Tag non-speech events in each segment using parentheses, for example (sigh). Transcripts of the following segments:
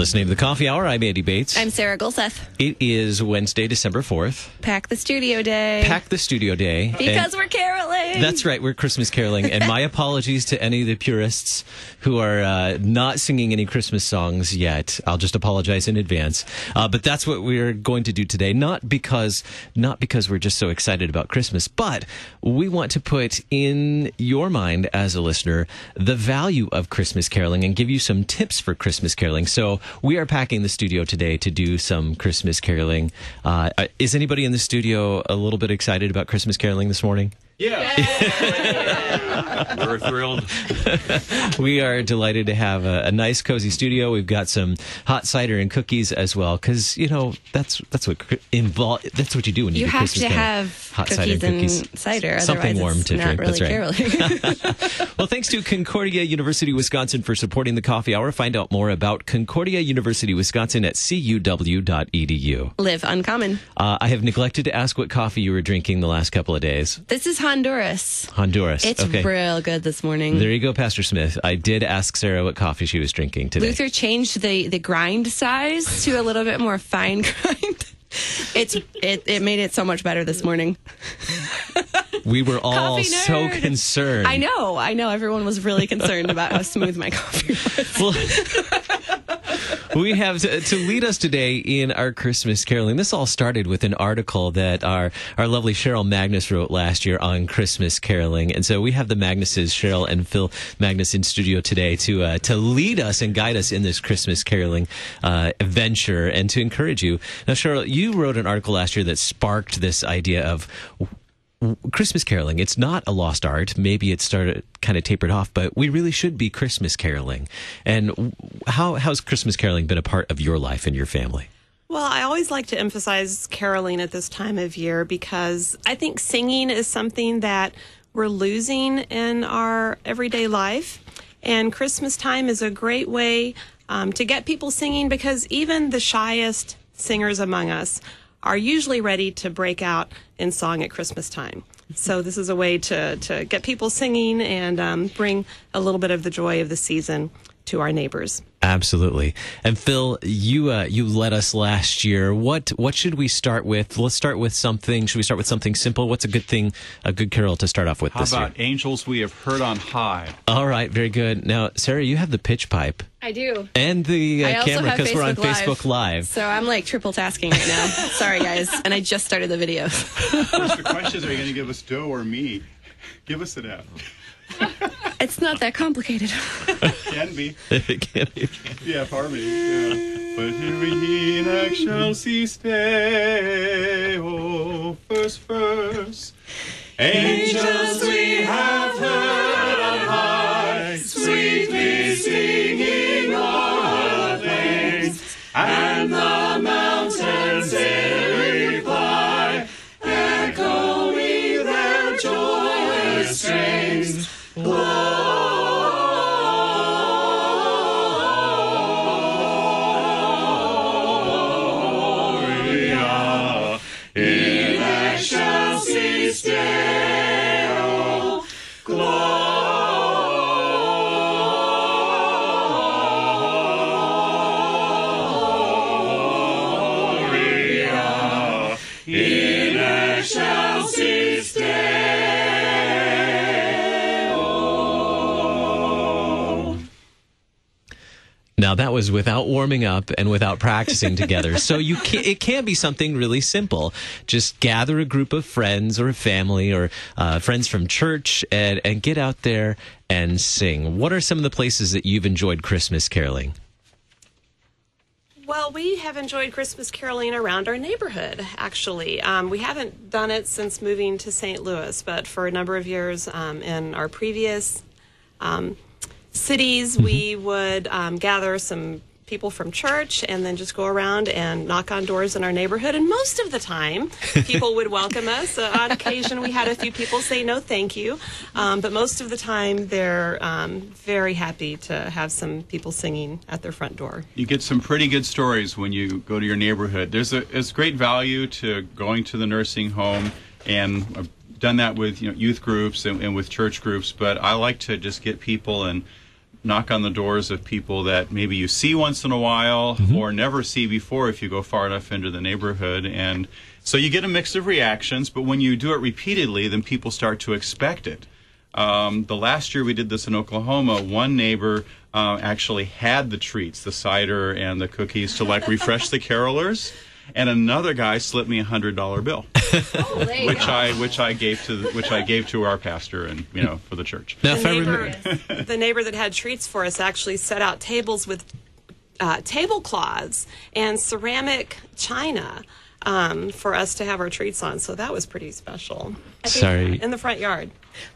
listening to the Coffee Hour. I'm Andy Bates. I'm Sarah Gulseth. it is Wednesday, December 4th. Pack the studio day. Pack the studio day. because And- we're caroling. That's right, we're Christmas caroling. And my (laughs) apologies to any of the purists who are uh, not singing any Christmas songs yet. I'll just apologize in advance. Uh, but that's what we're going to do today. Not because, not because we're just so excited about Christmas, but we want to put in your mind as a listener the value of Christmas caroling and give you some tips for Christmas caroling. So we are packing the studio today to do some Christmas caroling. Uh, is anybody in the studio a little bit excited about Christmas caroling this morning? Yeah. We're thrilled. (laughs) we are delighted to have a, a nice, cozy studio. We've got some hot cider and cookies as well, because you know that's that's what cri- invol- That's what you do when you, you do have Christmas to caroling. have hot cookies, cider and cookies. and cider. Something warm it's to not drink. Really That's caroling. (laughs) (laughs) Well, thanks to Concordia University Wisconsin for supporting the coffee hour. Find out more about Concordia University Wisconsin at cuw.edu. Live uncommon. Uh, I have neglected to ask what coffee you were drinking the last couple of days. This is Honduras. Honduras. It's okay. real good this morning. There you go, Pastor Smith. I did ask Sarah what coffee she was drinking today. Luther changed the the grind size to a little bit more fine (laughs) grind. It's it, it made it so much better this morning. We were (laughs) all so concerned. I know, I know. Everyone was really concerned about how smooth my coffee was. Well, (laughs) we have to, to lead us today in our Christmas caroling. This all started with an article that our, our lovely Cheryl Magness wrote last year on Christmas caroling. And so we have the Magnesses, Cheryl and Phil Magness in studio today to, uh, to lead us and guide us in this Christmas caroling, uh, adventure and to encourage you. Now, Cheryl, you wrote an article last year that sparked this idea of Christmas caroling, it's not a lost art. Maybe it started kind of tapered off, but we really should be Christmas caroling. And how how's Christmas caroling been a part of your life and your family? Well, I always like to emphasize caroling at this time of year because I think singing is something that we're losing in our everyday life. And Christmas time is a great way um, to get people singing because even the shyest singers among us are usually ready to break out in song at Christmas time. So this is a way to, to get people singing and um, bring a little bit of the joy of the season to our neighbors. Absolutely. And Phil, you uh, you led us last year. What what should we start with? Let's start with something. Should we start with something simple? What's a good thing, a good carol to start off with How this about year? angels we have heard on high? All right, very good. Now, Sarah, you have the pitch pipe I do. and the uh, camera have because we're on Facebook Facebook Live. So I'm like triple tasking right now. (laughs) Sorry, guys. And I just started the video. First, the question is, are you going to give us dough or me? (laughs) Give us it out. (laughs) It's not that complicated. (laughs) Can be. It Can't be- Yeah, harmony. Yeah. But here we in excelsis Deo, oh, first verse. Angels we have heard on high, sweetly singing Without warming up and without practicing together. So you can it can be something really simple. Just gather a group of friends or family or uh, friends from church and, and get out there and sing. What are some of the places that you've enjoyed Christmas caroling? Well, we have enjoyed Christmas caroling around our neighborhood, actually. Um, we haven't done it since moving to St. Louis, but for a number of years um, in our previous um, cities, we would um, gather some people from church and then just go around and knock on doors in our neighborhood. And most of the time, (laughs) people would welcome us. Uh, on occasion, we had a few people say no, thank you. Um, but most of the time, they're um, very happy to have some people singing at their front door. You get some pretty good stories when you go to your neighborhood. There's a there's great value to going to the nursing home, and I've done that with you know youth groups and, and with church groups. But I like to just get people and knock on the doors of people that maybe you see once in a while or never see before if you go far enough into the neighborhood. And so you get a mix of reactions, but when you do it repeatedly, then people start to expect it. Um, the last year we did this in Oklahoma, one neighbor uh, actually had the treats, the cider and the cookies, to like refresh the carolers, and another guy slipped me a hundred dollar bill, which I which I gave to the, which I gave to our pastor and you know for the church. Now, The neighbor, the neighbor that had treats for us actually set out tables with uh, tablecloths and ceramic china um, for us to have our treats on. So that was pretty special. sorry, In the front yard.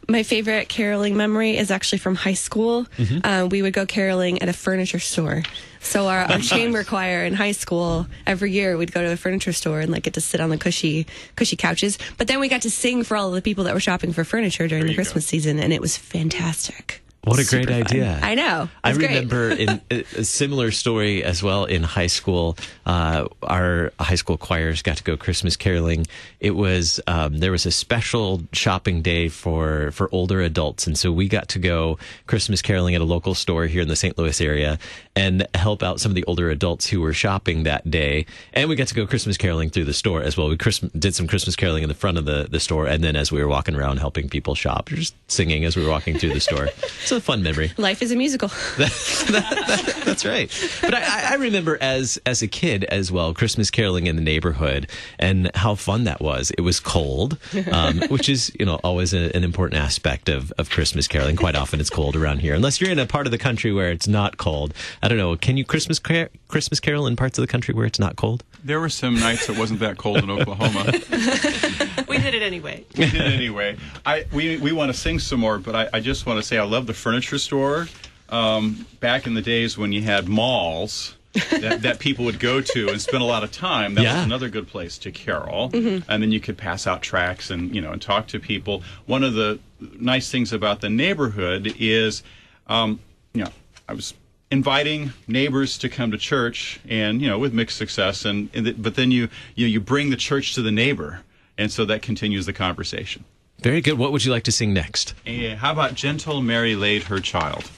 My favorite caroling memory is actually from high school. Uh, we would go caroling at a furniture store. So our, our (laughs) chamber choir in high school, every year we'd go to the furniture store and like get to sit on the cushy, cushy couches. But then we got to sing for all of the people that were shopping for furniture during the you go. Christmas season, and it was fantastic. What a great fun. idea. I know. I remember in (laughs) a similar story as well in high school. Uh, our high school choirs got to go Christmas caroling. It was um, there was a special shopping day for for older adults, and so we got to go Christmas caroling at a local store here in the St. Louis area and help out some of the older adults who were shopping that day. And we got to go Christmas caroling through the store as well. We Christmas, did some Christmas caroling in the front of the the store, and then as we were walking around helping people shop, just singing as we were walking through the store. (laughs) It's a fun memory. Life is a musical. (laughs) That's right. But I, I remember as as a kid as well, Christmas caroling in the neighborhood and how fun that was. It was cold, um, (laughs) which is you know always a, an important aspect of, of Christmas caroling. Quite often it's cold around here, unless you're in a part of the country where it's not cold. I don't know. Can you Christmas car- Christmas carol in parts of the country where it's not cold? There were some nights it wasn't that cold in Oklahoma. (laughs) We did it anyway. (laughs) we did anyway. I we we want to sing some more, but I, I just want to say I love the furniture store. Um, back in the days when you had malls that, that people would go to and spend a lot of time, that Yeah. was another good place to carol. And then you could pass out tracts and you know and talk to people. One of the nice things about the neighborhood is, um, you know, I was inviting neighbors to come to church and you know with mixed success and, and th- but then you you you bring the church to the neighbor and so that continues the conversation Very good. What would you like to sing next? and how about gentle mary laid her child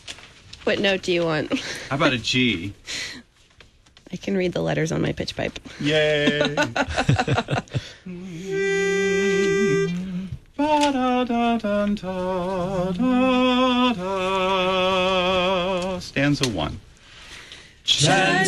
What note do you want? how about a g (laughs) I can read the letters on my pitch pipe. yay (laughs) (laughs) stanza one That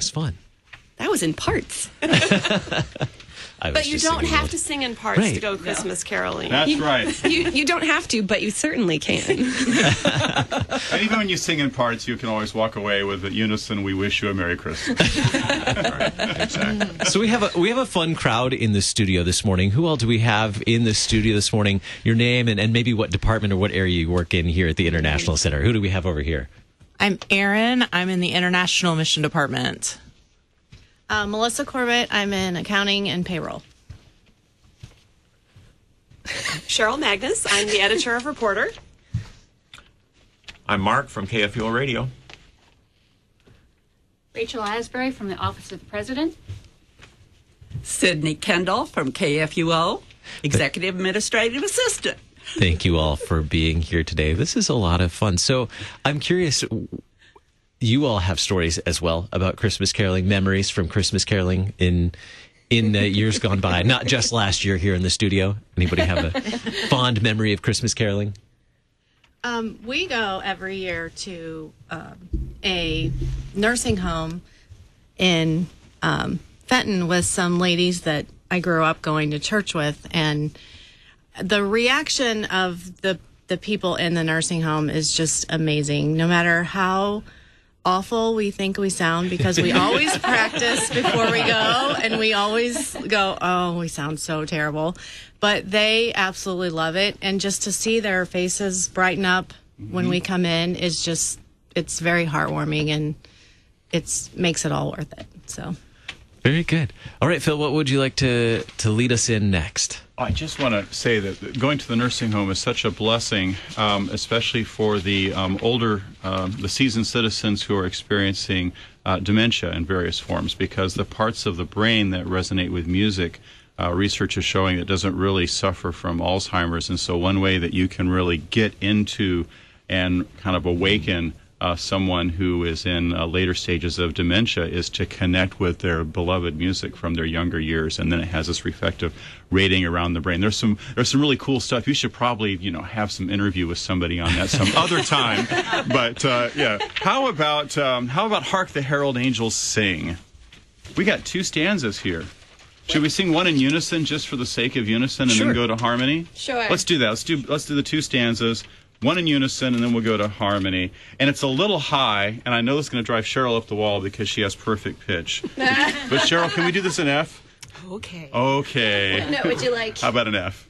was fun. That was in parts. (laughs) (laughs) I was But you just don't have along. to sing in parts Right. to go Christmas caroling. that's right (laughs) you you don't have to, but you certainly can. and even when you sing in parts you can always walk away with the unison we wish you a merry christmas So we have a we have a fun crowd in the studio this morning. Who all do we have in the studio this morning? Your name and, and maybe what department or what area you work in here at the International Center. Who do we have over here? I'm Erin. I'm in the International Mission Department. Uh, Melissa Corbett. I'm in accounting and payroll. (laughs) Cheryl Magness, I'm the editor of Reporter. I'm Mark from KFUO Radio. Rachel Asbury from the Office of the President. Sydney Kendall from KFUO, Executive Administrative Assistant. Thank you all for being here today. This is a lot of fun. So I'm curious. You all have stories as well about Christmas caroling, memories from Christmas caroling in in uh, years gone by, not just last year here in the studio. Anybody have a fond memory of Christmas caroling? Um, we go every year to um, a nursing home in um, Fenton with some ladies that I grew up going to church with, and the reaction of the the people in the nursing home is just amazing. No matter how awful we think we sound because we (laughs) always practice before we go and we always go, oh, we sound so terrible. But they absolutely love it. And just to see their faces brighten up when we mm-hmm. come in is just, it's very heartwarming and it's makes it all worth it. So. Very good. All right, Phil, what would you like to, to lead us in next? I just want to say that going to the nursing home is such a blessing, um, especially for the um, older, um, the seasoned citizens who are experiencing uh, dementia in various forms, because the parts of the brain that resonate with music, uh, research is showing it doesn't really suffer from Alzheimer's. And so, one way that you can really get into and kind of awaken uh, someone who is in uh, later stages of dementia is to connect with their beloved music from their younger years, and then it has this reflective rating around the brain. There's some there's some really cool stuff. You should probably you know have some interview with somebody on that some other time. (laughs) But uh, yeah, how about um, how about "Hark the Herald Angels Sing"? We got two stanzas here. Should we sing one in unison just for the sake of unison, and Sure. then go to harmony? Sure. Let's do that. Let's do let's do the two stanzas, one in unison, and then we'll go to harmony. And it's a little high, and I know this is going to drive Cheryl up the wall because she has perfect pitch. (laughs) but Cheryl, can we do this in F? Okay. Okay. What note would you like? How about an F?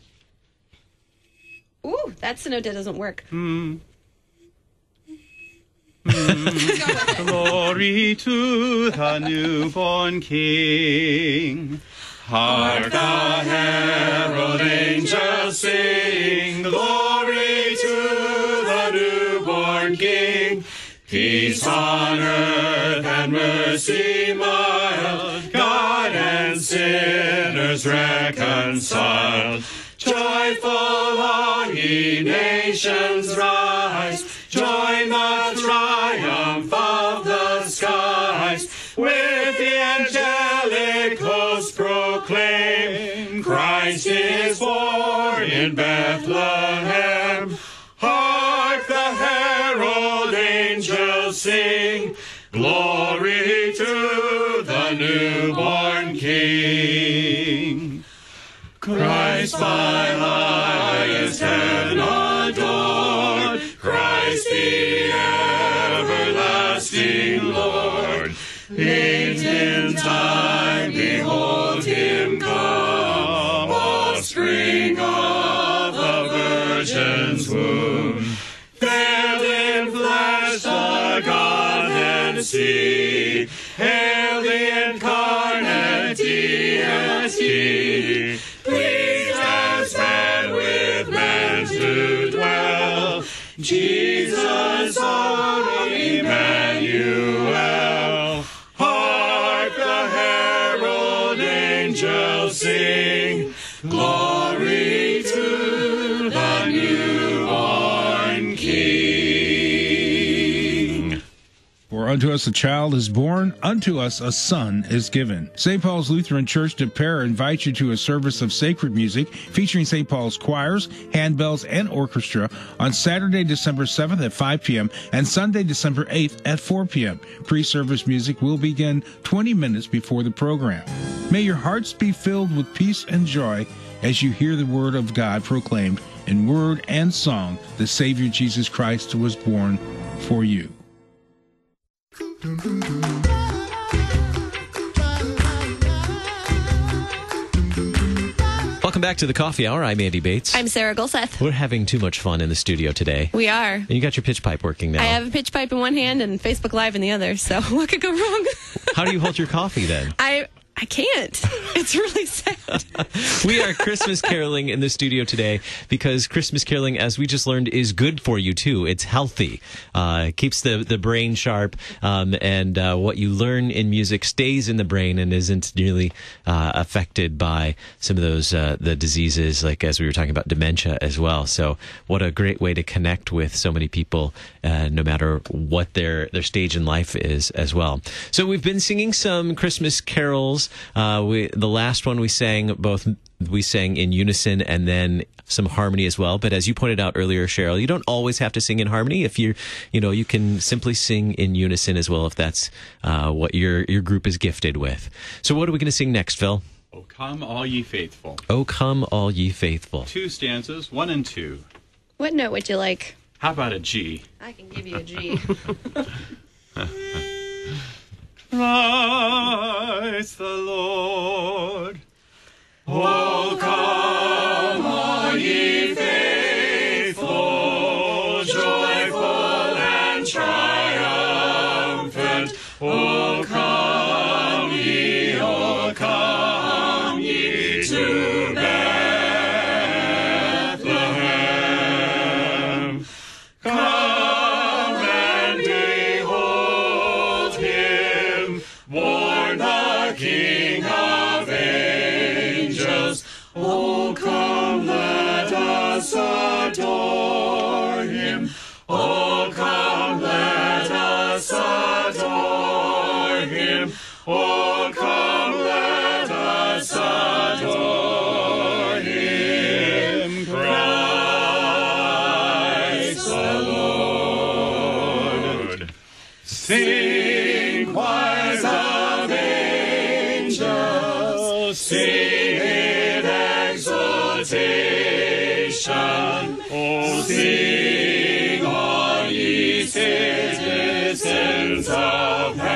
Ooh, that's the note that doesn't work. Hmm. (laughs) Glory to the newborn King. Hark the herald angels sing. Glory Peace on earth and mercy mild. God and sinners reconciled. Joyful all ye nations rise. Join the triumph of the skies. With the angelic host proclaim, Christ is born in Bethlehem. Sing, Glory to the newborn King. Christ by highest heaven adored, Christ the everlasting Lord. Age in time, behold him come, offspring of the Virgin's womb. See. Hail the incarnate deity. Pleased as man with man to dwell. Jesus, our Emmanuel. Unto us a child is born, unto us a son is given. St. Paul's Lutheran Church de Pere invites you to a service of sacred music featuring St. Paul's choirs, handbells, and orchestra on Saturday, December 7th at 5 p.m. and Sunday, December 8th at 4 p.m. Pre-service music will begin 20 minutes before the program. May your hearts be filled with peace and joy as you hear the word of God proclaimed in word and song. The Savior Jesus Christ was born for you. Welcome back to the Coffee Hour. I'm Andy Bates. I'm Sarah Gulseth. We're having too much fun in the studio today. We are. And you got your pitch pipe working now. I have a pitch pipe in one hand and Facebook Live in the other, so (laughs) what could go wrong? How do you hold your coffee then? (laughs) I I can't. (laughs) It's really sad. (laughs) we are Christmas caroling in the studio today because Christmas caroling, as we just learned, is good for you too. It's healthy, uh, it keeps the, the brain sharp, um, and uh, what you learn in music stays in the brain and isn't nearly uh, affected by some of those uh, the diseases, like as we were talking about dementia as well. So, what a great way to connect with so many people, uh, no matter what their their stage in life is as well. So, we've been singing some Christmas carols. Uh, we the last one we sang both we sang in unison and then some harmony as well. But as you pointed out earlier, Cheryl, you don't always have to sing in harmony. If you're, you know, you can simply sing in unison as well if that's uh, what your your group is gifted with. So, what are we going to sing next, Phil? Oh, come all ye faithful. Oh, come all ye faithful. Two stanzas, one and two. What note would you like? How about a G? I can give you a G. (laughs) (laughs) Christ the Lord. Oh, come, the citizens of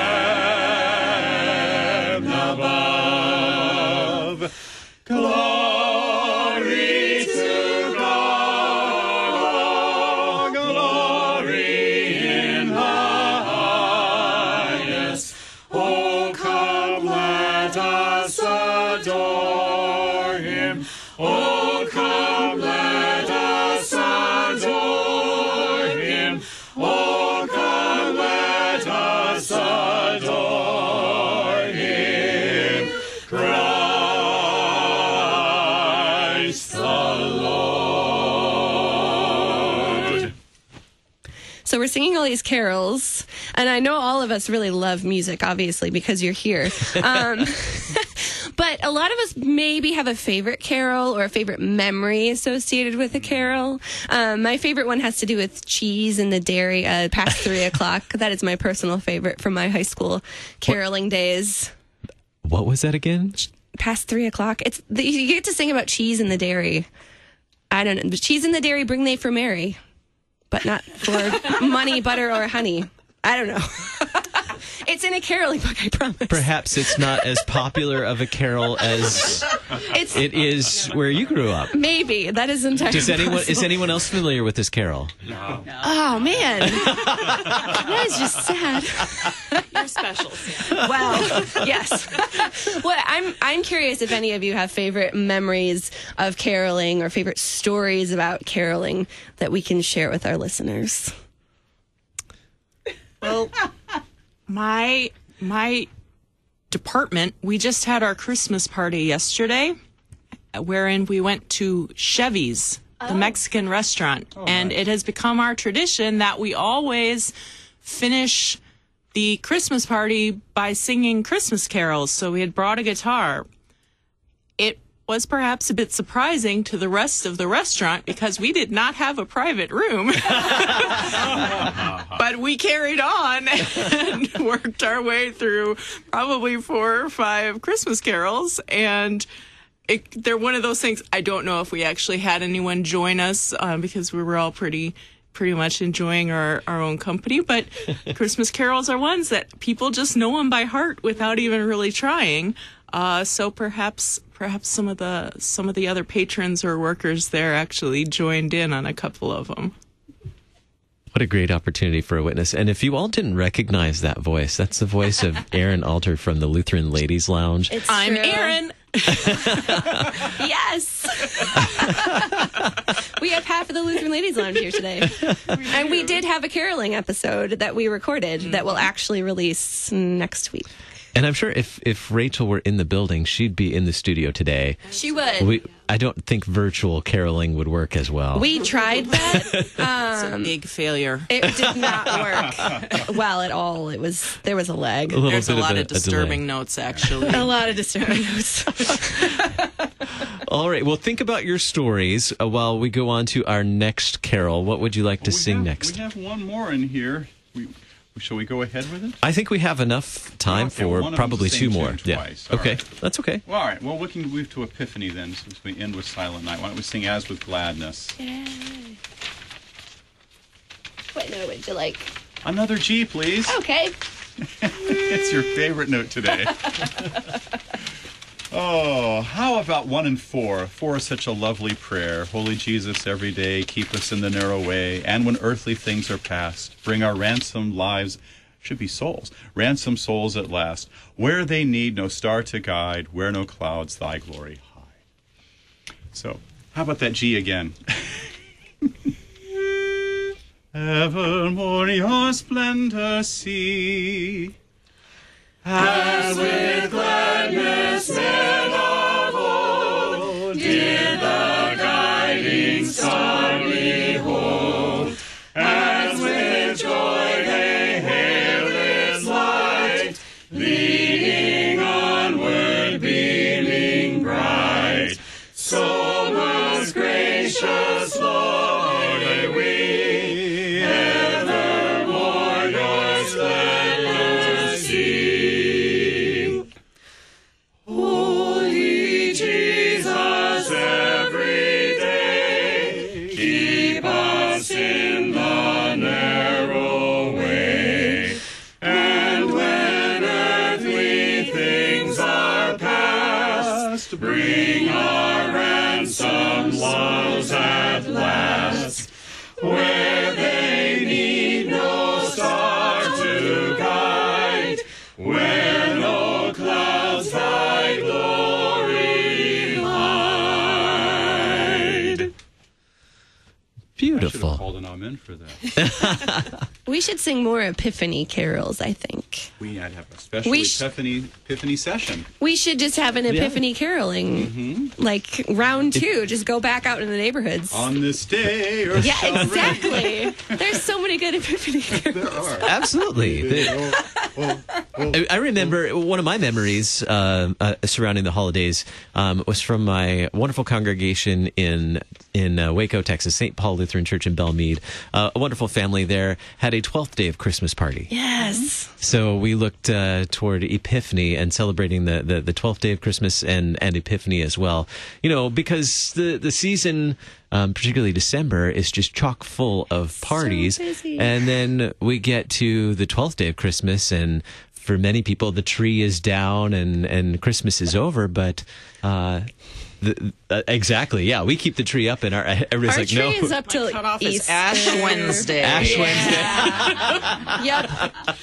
So we're singing all these carols, and I know all of us really love music, obviously, because you're here. Um, (laughs) (laughs) but a lot of us maybe have a favorite carol or a favorite memory associated with a carol. Um, my favorite one has to do with cheese and the dairy uh, past three (laughs) o'clock. That is my personal favorite from my high school caroling days. What was that again? Past three o'clock. It's the, you get to sing about cheese and the dairy. I don't know. Cheese in the dairy, bring they for Mary, but not for (laughs) money, butter, or honey. I don't know. (laughs) it's in a caroling book, I promise. Perhaps it's not as popular of a carol as It's it is where you grew up. maybe that is entirely. Does anyone is anyone else familiar with this carol? No. Oh man, that is just sad. You're special, Sam. Well, yes. Well, I'm I'm curious if any of you have favorite memories of caroling or favorite stories about caroling that we can share with our listeners. Well, my my department, we just had our Christmas party yesterday, wherein we went to Chevy's, the oh. Mexican restaurant, oh, and it has become our tradition that we always finish the Christmas party by singing Christmas carols. So we had brought a guitar. Was perhaps a bit surprising to the rest of the restaurant because we did not have a private room. (laughs) but we carried on (laughs) and worked our way through probably four or five Christmas carols. And it, they're one of those things. I don't know if we actually had anyone join us um, because we were all pretty pretty much enjoying our, our own company. But (laughs) Christmas carols are ones that people just know them by heart without even really trying. Uh, so perhaps perhaps some of the some of the other patrons or workers there actually joined in on a couple of them. What a great opportunity for a witness. And if you all didn't recognize that voice, that's the voice of (laughs) Erin Alter from the Lutheran Ladies Lounge. It's I'm true. Aaron. (laughs) Yes. (laughs) we have half of the Lutheran Ladies Lounge here today. and we did have a caroling episode that we recorded mm. that will actually release next week. And I'm sure if, if Rachel were in the building, she'd be in the studio today. She would. We, I don't think virtual caroling would work as well. We tried that. (laughs) It's a big failure. It did not work well at all. It was there was a lag. a There's bit a lot of, of, a, a disturbing delay. notes, actually. A lot of disturbing notes. (laughs) All right. Well, think about your stories uh, while we go on to our next carol. What would you like to We sing have- next? We have one more in here. We, shall we go ahead with it? I think we have enough time Okay, for one of them probably two more. Yeah. twice. All Okay. right. That's okay. Well, all right. Well, we can move to Epiphany then, since we end with Silent Night. Why don't we sing As with Gladness? Yeah. What note would you like? Another G, please. Okay. (laughs) it's your favorite note today. (laughs) oh, how about one and four? Four is such a lovely prayer. Holy Jesus, every day keep us in the narrow way, and when earthly things are past, bring our ransomed lives, should be souls, ransomed souls at last, where they need no star to guide, where no clouds thy glory hide. So, how about that G again? (laughs) Evermore your splendor see. As with gladness men of old did (laughs) We should sing more Epiphany carols, I think. we had to have a special We sh- epiphany, epiphany session. We should just have an Epiphany caroling, Mm-hmm. like round two. Just go back out in the neighborhoods. On this day, earth yeah, exactly. There's so many good Epiphany (laughs) carols. Absolutely. (laughs) I, I remember one of my memories uh, uh, surrounding the holidays um, was from my wonderful congregation in in uh, Waco, Texas, St. Paul Lutheran Church in Bellmead. Uh, a wonderful family there had a 12th day of Christmas party. Yes. So we looked uh, toward Epiphany and celebrating the, the, the 12th day of Christmas and, and Epiphany as well. You know, because the, the season, um, particularly December, is just chock full of parties. busy. And then we get to the 12th day of Christmas and for many people, the tree is down and, and Christmas is over, but, uh, the, uh, exactly. Yeah, we keep the tree up, and our (laughs) everybody's Our like, tree no. is up till Cut off Easter. Ash Wednesday. Ash Wednesday. (laughs) Yep,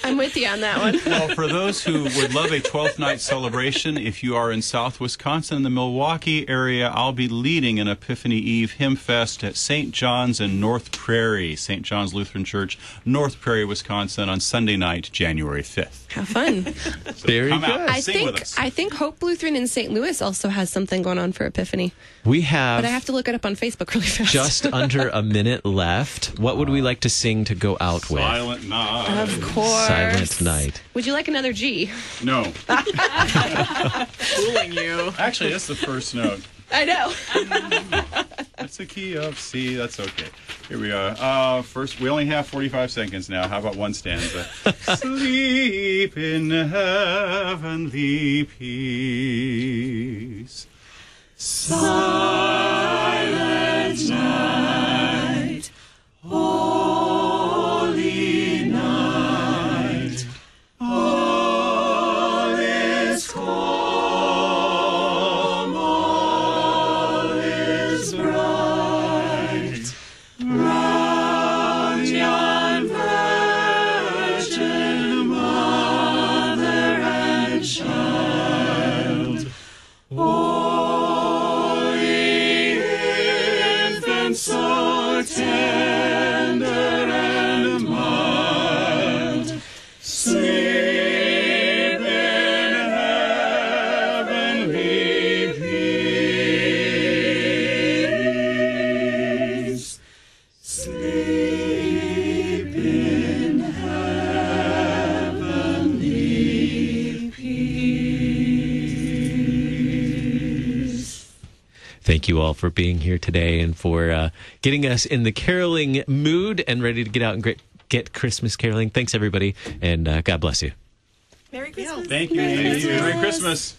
I'm with you on that one. (laughs) Well, for those who would love a 12th night celebration, if you are in South Wisconsin, in the Milwaukee area, I'll be leading an Epiphany Eve Hymn Fest at St. John's in North Prairie, St. John's Lutheran Church, North Prairie, Wisconsin, on Sunday night, January 5th. Have fun. Very Come good. out, I sing with think us. I think Hope Lutheran in St. Louis also has something going on for Epiphany, We have, but I have to look it up on Facebook really fast. just (laughs) under a minute left. What would we like to sing to go out with? Silent night. of course. Silent Night. Would you like another G? No. (laughs) Fooling you. Actually, that's the first note. I know. That's the key of C. That's okay. Here we are. Uh, first, we only have 45 seconds now. How about one stanza? (laughs) Sleep in heavenly peace. Silent for being here today and for uh, getting us in the caroling mood and ready to get out and get, get Christmas caroling. Thanks, everybody, and uh, God bless you. Merry Christmas. Thank you. Thank you. Merry Christmas.